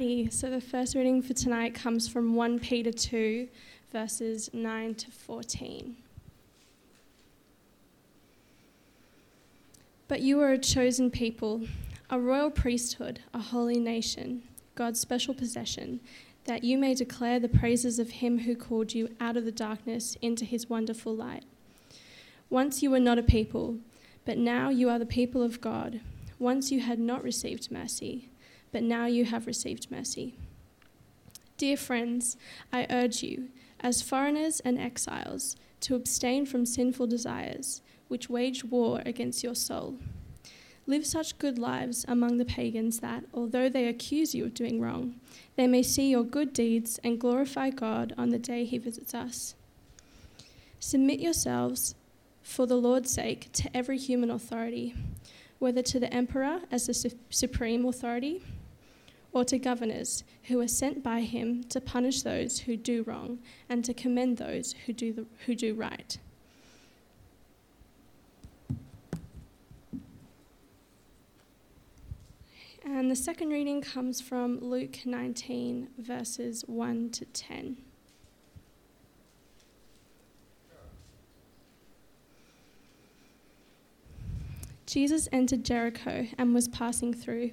Alrighty, so the first reading for tonight comes from 1 Peter 2, verses 9 to 14. But you are a chosen people, a royal priesthood, a holy nation, God's special possession, that you may declare the praises of him who called you out of the darkness into his wonderful light. Once you were not a people, but now you are the people of God. Once you had not received mercy but now you have received mercy. Dear friends, I urge you, as foreigners and exiles, to abstain from sinful desires, which wage war against your soul. Live such good lives among the pagans that, although they accuse you of doing wrong, they may see your good deeds and glorify God on the day he visits us. Submit yourselves, for the Lord's sake, to every human authority, whether to the emperor as the su- supreme authority or to governors who are sent by him to punish those who do wrong and to commend those who do, the, who do right. And the second reading comes from Luke 19, verses 1 to 10. Jesus entered Jericho and was passing through.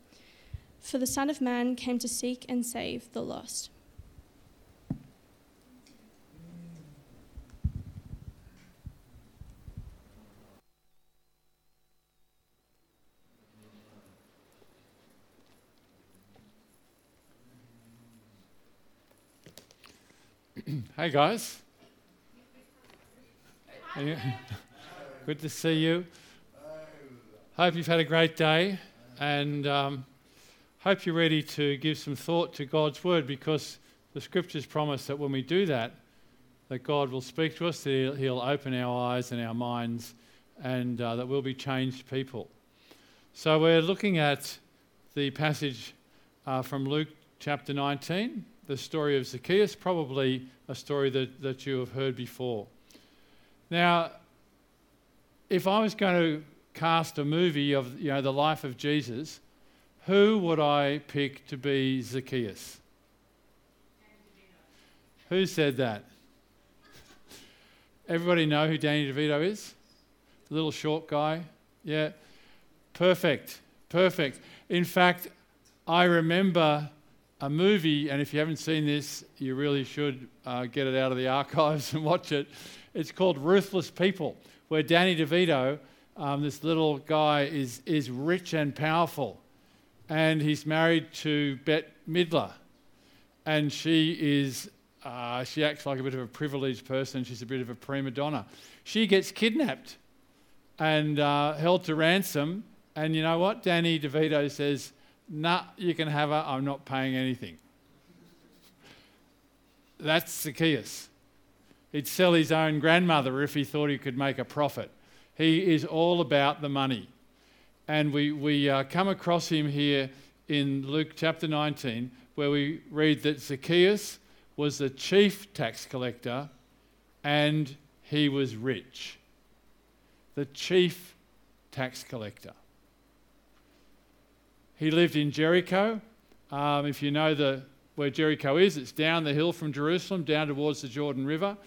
For the Son of Man came to seek and save the lost. Hey guys. Good to see you. Hope you've had a great day and um, hope you're ready to give some thought to God's word because the scriptures promise that when we do that, that God will speak to us, that He'll, open our eyes and our minds, and uh, that we'll be changed people. So we're looking at the passage uh, from Luke chapter 19, the story of Zacchaeus, probably a story that, that you have heard before. Now, if I was going to cast a movie of you know the life of Jesus, who would I pick to be Zacchaeus? Who said that? Everybody know who Danny DeVito is? The little short guy? Yeah. Perfect. Perfect. In fact, I remember a movie, and if you haven't seen this, you really should uh, get it out of the archives and watch it. It's called Ruthless People, where Danny DeVito, um, this little guy, is, is rich and powerful and he's married to Bette Midler, and she is uh, she acts like a bit of a privileged person. She's a bit of a prima donna. She gets kidnapped and uh, held to ransom. And you know what? Danny DeVito says, "Nah, you can have her. I'm not paying anything." That's Zacchaeus. He'd sell his own grandmother if he thought he could make a profit. He is all about the money. And we, we uh, come across him here in Luke chapter 19, where we read that Zacchaeus was the chief tax collector and he was rich. The chief tax collector. He lived in Jericho. Um, if you know the, where Jericho is, it's down the hill from Jerusalem, down towards the Jordan River.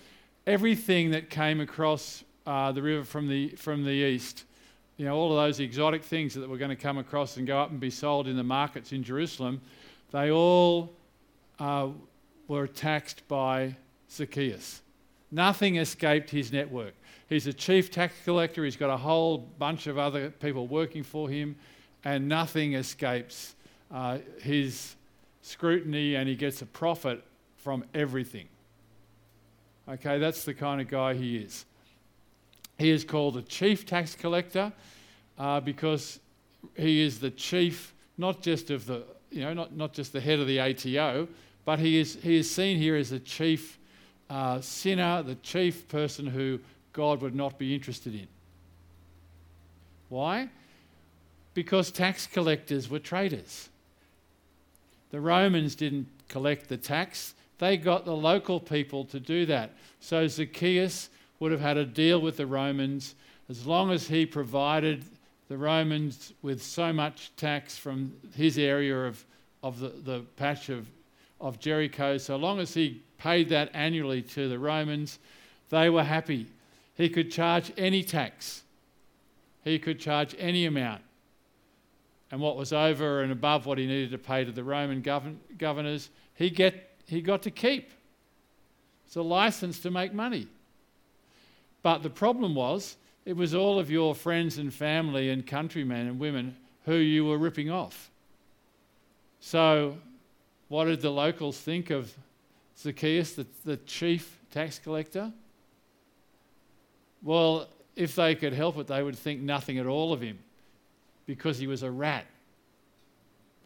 Everything that came across uh, the river from the, from the east you know, all of those exotic things that were going to come across and go up and be sold in the markets in Jerusalem, they all uh, were taxed by Zacchaeus. Nothing escaped his network. He's a chief tax collector, he's got a whole bunch of other people working for him, and nothing escapes uh, his scrutiny, and he gets a profit from everything. Okay, that's the kind of guy he is. He is called the chief tax collector uh, because he is the chief, not just of the, you know, not, not just the head of the ATO, but he is, he is seen here as the chief uh, sinner, the chief person who God would not be interested in. Why? Because tax collectors were traitors. The Romans didn't collect the tax, they got the local people to do that. So Zacchaeus would have had a deal with the Romans as long as he provided the Romans with so much tax from his area of, of the, the patch of, of Jericho, so long as he paid that annually to the Romans, they were happy. He could charge any tax, he could charge any amount. And what was over and above what he needed to pay to the Roman govern- governors, he, get, he got to keep. It's a license to make money. But the problem was, it was all of your friends and family and countrymen and women who you were ripping off. So, what did the locals think of Zacchaeus, the, the chief tax collector? Well, if they could help it, they would think nothing at all of him because he was a rat.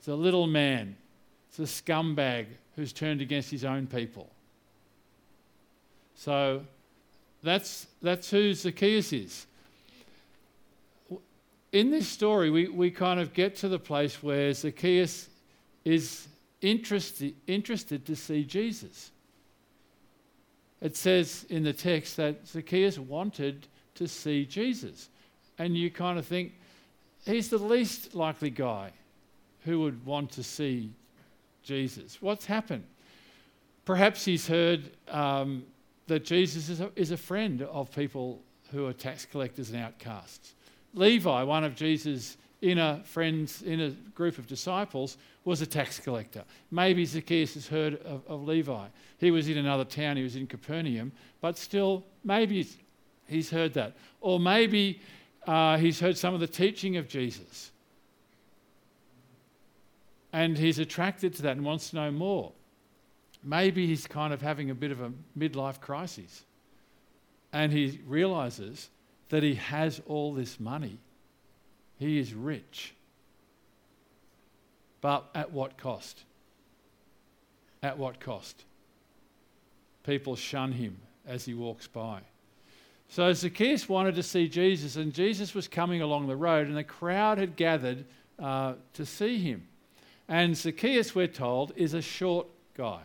It's a little man. It's a scumbag who's turned against his own people. So that's, that's who Zacchaeus is. In this story, we, we kind of get to the place where Zacchaeus is interested, interested to see Jesus. It says in the text that Zacchaeus wanted to see Jesus. And you kind of think, he's the least likely guy who would want to see Jesus. What's happened? Perhaps he's heard um, that Jesus is a, is a friend of people who are tax collectors and outcasts. Levi, one of Jesus' inner friends, inner group of disciples, was a tax collector. Maybe Zacchaeus has heard of, of Levi. He was in another town, he was in Capernaum, but still, maybe he's heard that. Or maybe uh, he's heard some of the teaching of Jesus. And he's attracted to that and wants to know more. Maybe he's kind of having a bit of a midlife crisis. And he realizes that he has all this money. He is rich. But at what cost? At what cost? People shun him as he walks by. So Zacchaeus wanted to see Jesus, and Jesus was coming along the road, and the crowd had gathered uh, to see him. And Zacchaeus, we're told, is a short guy.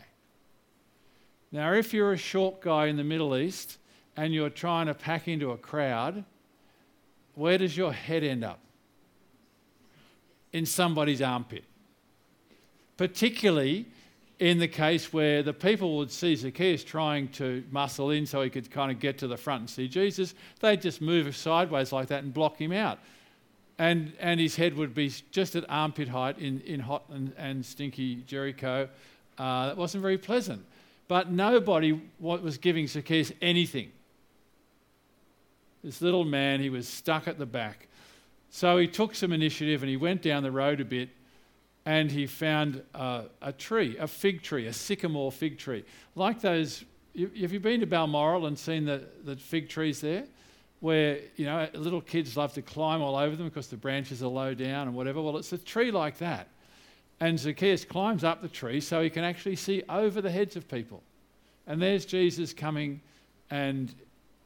Now, if you're a short guy in the Middle East and you're trying to pack into a crowd, where does your head end up? In somebody's armpit. Particularly in the case where the people would see Zacchaeus trying to muscle in so he could kind of get to the front and see Jesus, they'd just move sideways like that and block him out. And, and his head would be just at armpit height in, in hot and, and stinky Jericho. Uh, that wasn't very pleasant. But nobody was giving Zacchaeus anything. This little man, he was stuck at the back. So he took some initiative and he went down the road a bit and he found uh, a tree, a fig tree, a sycamore fig tree. Like those, have you been to Balmoral and seen the, the fig trees there? Where, you know, little kids love to climb all over them because the branches are low down and whatever. Well, it's a tree like that. And Zacchaeus climbs up the tree so he can actually see over the heads of people. And there's Jesus coming, and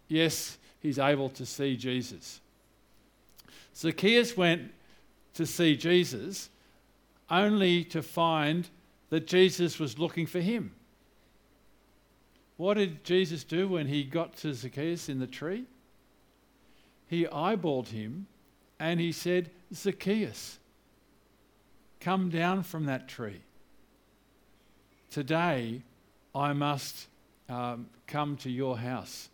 yes, he's able to see Jesus. Zacchaeus went to see Jesus only to find that Jesus was looking for him. What did Jesus do when he got to Zacchaeus in the tree? He eyeballed him and he said, Zacchaeus, Come down from that tree. Today, I must um, come to your house.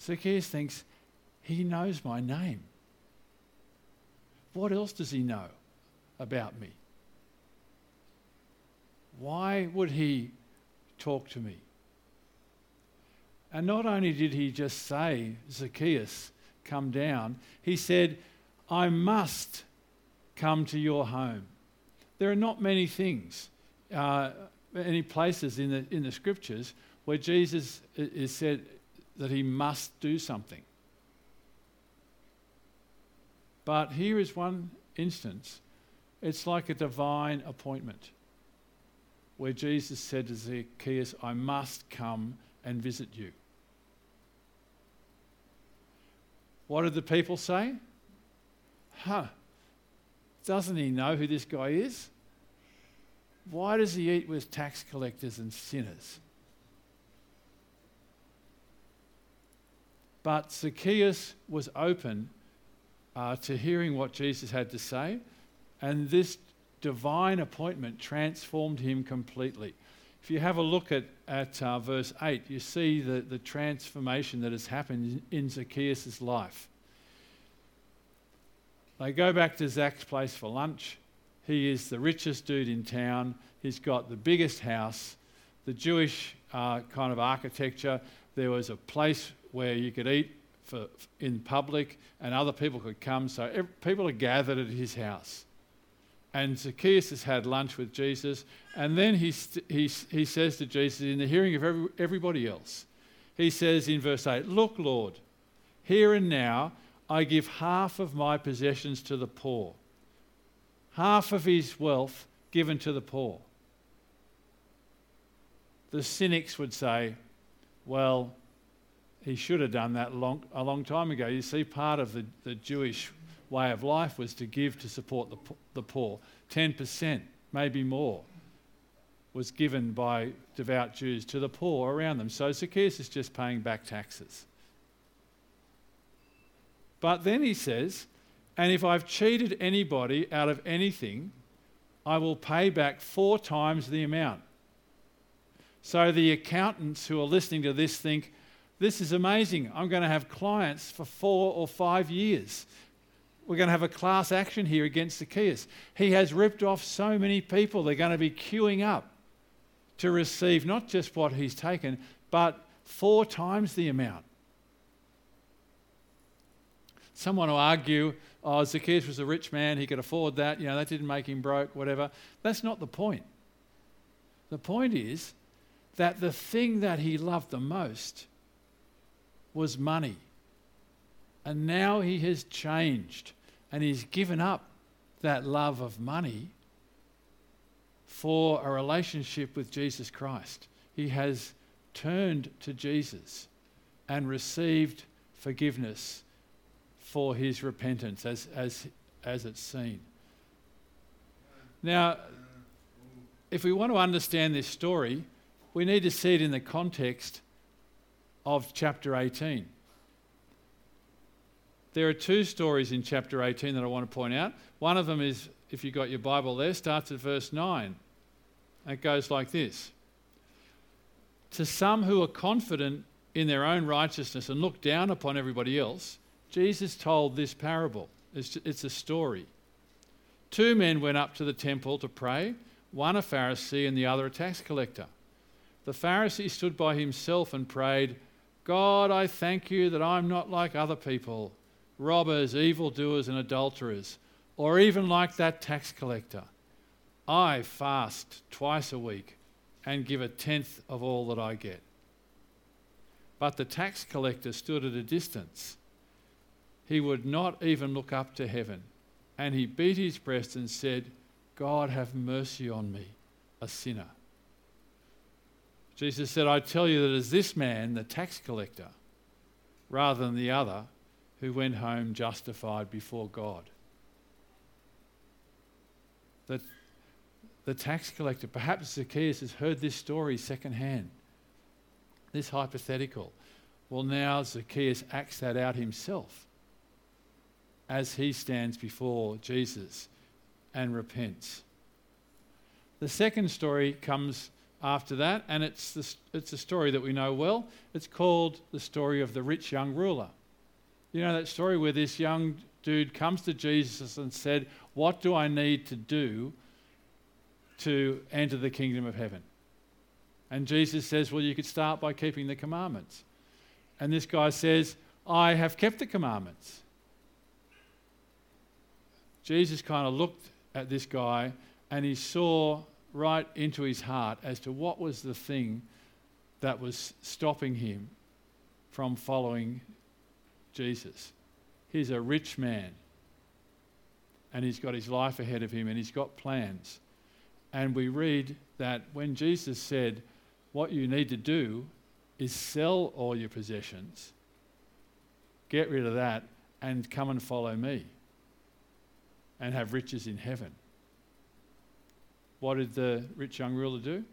Zacchaeus thinks, he knows my name. What else does he know about me? Why would he talk to me? And not only did he just say, Zacchaeus, come down, he said, I must come to your home. There are not many things, uh, any places in the, in the scriptures where Jesus is said that he must do something. But here is one instance. It's like a divine appointment where Jesus said to Zacchaeus, I must come and visit you. What did the people say? Huh, doesn't he know who this guy is? Why does he eat with tax collectors and sinners? But Zacchaeus was open uh, to hearing what Jesus had to say, and this divine appointment transformed him completely. If you have a look at, at uh, verse 8, you see the, the transformation that has happened in, in Zacchaeus' life. They go back to Zach's place for lunch. He is the richest dude in town. He's got the biggest house, the Jewish uh, kind of architecture. There was a place where you could eat for, in public and other people could come. So every, people are gathered at his house. And Zacchaeus has had lunch with Jesus. And then he, st- he, he says to Jesus, in the hearing of every, everybody else, he says in verse 8, Look, Lord, here and now I give half of my possessions to the poor, half of his wealth given to the poor. The cynics would say, well, he should have done that long, a long time ago. You see, part of the, the Jewish way of life was to give to support the, the poor. 10%, maybe more, was given by devout Jews to the poor around them. So Zacchaeus is just paying back taxes. But then he says, and if I've cheated anybody out of anything, I will pay back four times the amount. So the accountants who are listening to this think, this is amazing. I'm going to have clients for four or five years. We're going to have a class action here against Zacchaeus. He has ripped off so many people, they're going to be queuing up to receive not just what he's taken, but four times the amount. Someone will argue, oh, Zacchaeus was a rich man, he could afford that, you know, that didn't make him broke, whatever. That's not the point. The point is that the thing that he loved the most was money. And now he has changed and he's given up that love of money for a relationship with Jesus Christ. He has turned to Jesus and received forgiveness for his repentance as, as, as it's seen. Now, if we want to understand this story, we need to see it in the context of chapter 18. There are two stories in chapter 18 that I want to point out. One of them is, if you've got your Bible there, starts at verse 9. It goes like this To some who are confident in their own righteousness and look down upon everybody else, Jesus told this parable. It's, it's a story. Two men went up to the temple to pray, one a Pharisee and the other a tax collector. The Pharisee stood by himself and prayed, God, I thank you that I'm not like other people, robbers, evildoers, and adulterers, or even like that tax collector. I fast twice a week and give a tenth of all that I get. But the tax collector stood at a distance he would not even look up to heaven. And he beat his breast and said, God, have mercy on me, a sinner. Jesus said, I tell you that as this man, the tax collector, rather than the other, who went home justified before God. That the tax collector, perhaps Zacchaeus has heard this story secondhand, this hypothetical. Well, now Zacchaeus acts that out himself as he stands before Jesus and repents. The second story comes after that, and it's, the, it's a story that we know well. It's called the story of the rich young ruler. You know that story where this young dude comes to Jesus and said, What do I need to do to enter the kingdom of heaven? And Jesus says, Well, you could start by keeping the commandments. And this guy says, I have kept the commandments. Jesus kind of looked at this guy and he saw right into his heart as to what was the thing that was stopping him from following Jesus. He's a rich man and he's got his life ahead of him and he's got plans. And we read that when Jesus said, What you need to do is sell all your possessions, get rid of that, and come and follow me and have riches in heaven. What did the rich young ruler do?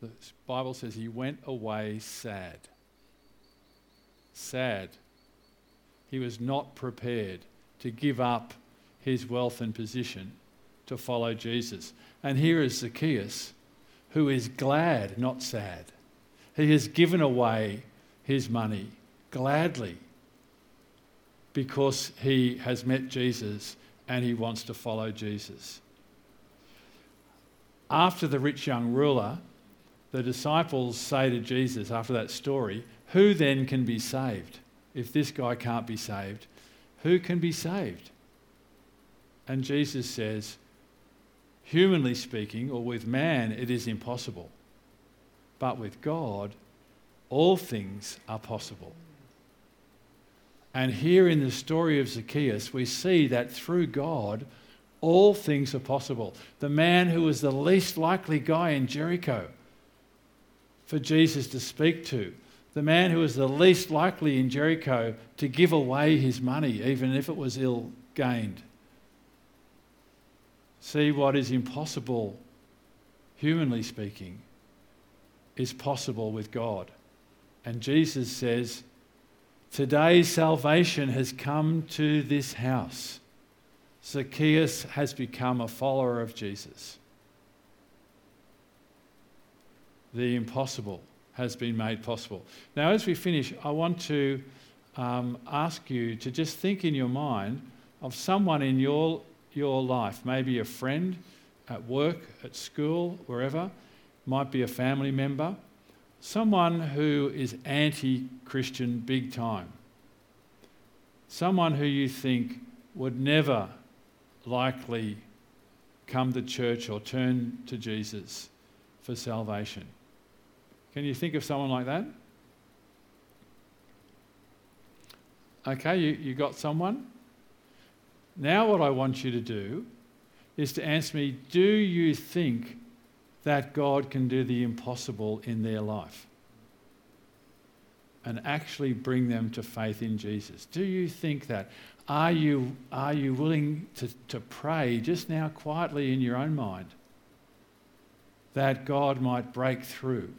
The Bible says he went away sad. Sad. He was not prepared to give up his wealth and position to follow Jesus. And here is Zacchaeus, who is glad, not sad. He has given away his money gladly because he has met Jesus and he wants to follow Jesus. After the rich young ruler, the disciples say to Jesus after that story, Who then can be saved? If this guy can't be saved, who can be saved? And Jesus says, Humanly speaking, or with man, it is impossible. But with God, all things are possible. And here in the story of Zacchaeus, we see that through God, all things are possible. The man who was the least likely guy in Jericho for Jesus to speak to, the man who was the least likely in Jericho to give away his money, even if it was ill gained. See what is impossible, humanly speaking, is possible with God. And Jesus says, Today salvation has come to this house. Zacchaeus has become a follower of Jesus. The impossible has been made possible. Now, as we finish, I want to um, ask you to just think in your mind of someone in your, your life, maybe a friend at work, at school, wherever, might be a family member, someone who is anti Christian big time, someone who you think would never likely come to church or turn to Jesus for salvation. Can you think of someone like that? Okay, you, you got someone? Now, what I want you to do is to answer me do you think that God can do the impossible in their life? And actually bring them to faith in Jesus. Do you think that? Are you, are you willing to, to pray just now quietly in your own mind that God might break through?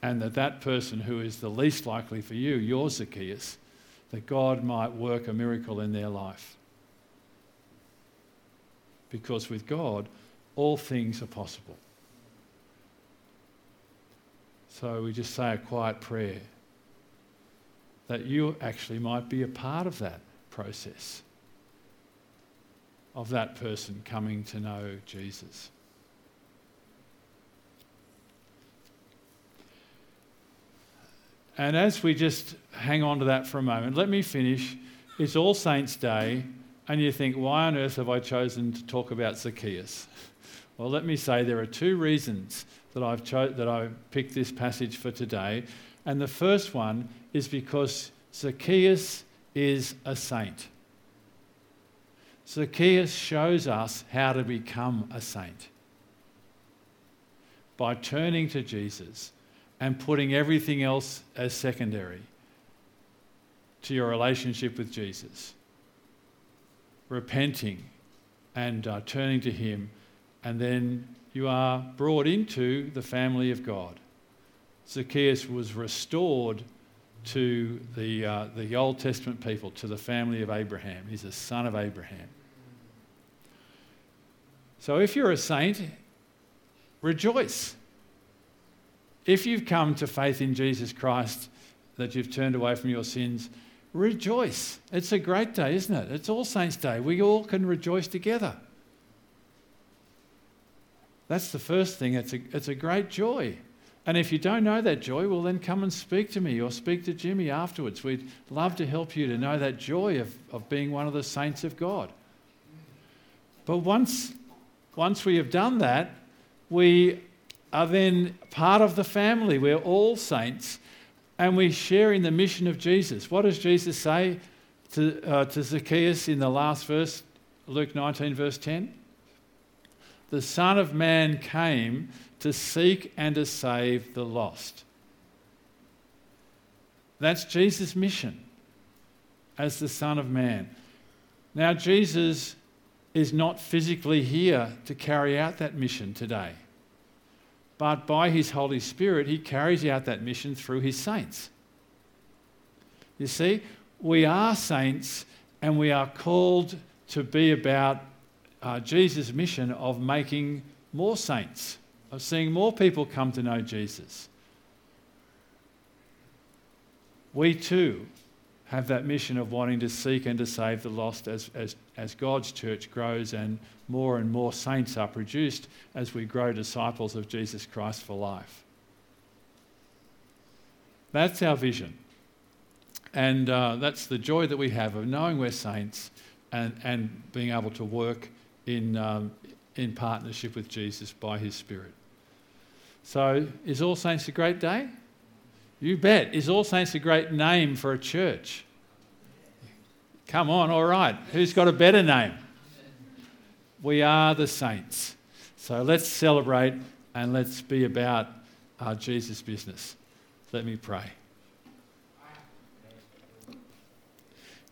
And that that person who is the least likely for you, your Zacchaeus, that God might work a miracle in their life. Because with God, all things are possible. So we just say a quiet prayer that you actually might be a part of that process of that person coming to know Jesus. And as we just hang on to that for a moment, let me finish. It's All Saints' Day, and you think, why on earth have I chosen to talk about Zacchaeus? Well, let me say there are two reasons that I've, cho- that I've picked this passage for today. And the first one is because Zacchaeus is a saint. Zacchaeus shows us how to become a saint by turning to Jesus and putting everything else as secondary to your relationship with Jesus. Repenting and uh, turning to Him, and then you are brought into the family of God. Zacchaeus was restored to the, uh, the Old Testament people, to the family of Abraham. He's a son of Abraham. So if you're a saint, rejoice. If you've come to faith in Jesus Christ, that you've turned away from your sins, rejoice. It's a great day, isn't it? It's All Saints' Day. We all can rejoice together. That's the first thing. It's a, it's a great joy. And if you don't know that joy, well, then come and speak to me or speak to Jimmy afterwards. We'd love to help you to know that joy of, of being one of the saints of God. But once, once we have done that, we are then part of the family. We're all saints and we share in the mission of Jesus. What does Jesus say to, uh, to Zacchaeus in the last verse, Luke 19, verse 10? The Son of Man came to seek and to save the lost. That's Jesus' mission as the Son of Man. Now, Jesus is not physically here to carry out that mission today, but by his Holy Spirit, he carries out that mission through his saints. You see, we are saints and we are called to be about uh, Jesus' mission of making more saints of seeing more people come to know Jesus. We too have that mission of wanting to seek and to save the lost as, as, as God's church grows and more and more saints are produced as we grow disciples of Jesus Christ for life. That's our vision. And uh, that's the joy that we have of knowing we're saints and, and being able to work in, um, in partnership with Jesus by his Spirit. So, is All Saints a great day? You bet. Is All Saints a great name for a church? Come on, all right. Who's got a better name? We are the saints. So let's celebrate and let's be about our Jesus business. Let me pray.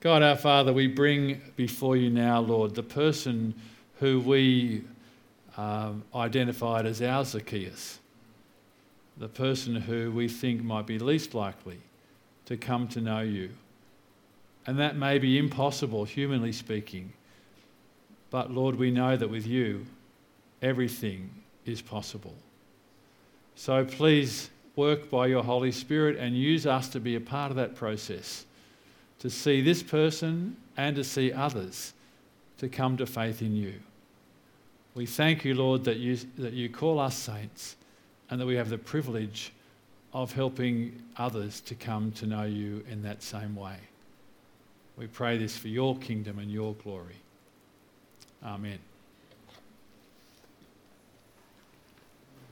God our Father, we bring before you now, Lord, the person who we um, identified as our Zacchaeus the person who we think might be least likely to come to know you. And that may be impossible, humanly speaking. But Lord, we know that with you, everything is possible. So please work by your Holy Spirit and use us to be a part of that process, to see this person and to see others to come to faith in you. We thank you, Lord, that you, that you call us saints and that we have the privilege of helping others to come to know you in that same way. We pray this for your kingdom and your glory. Amen.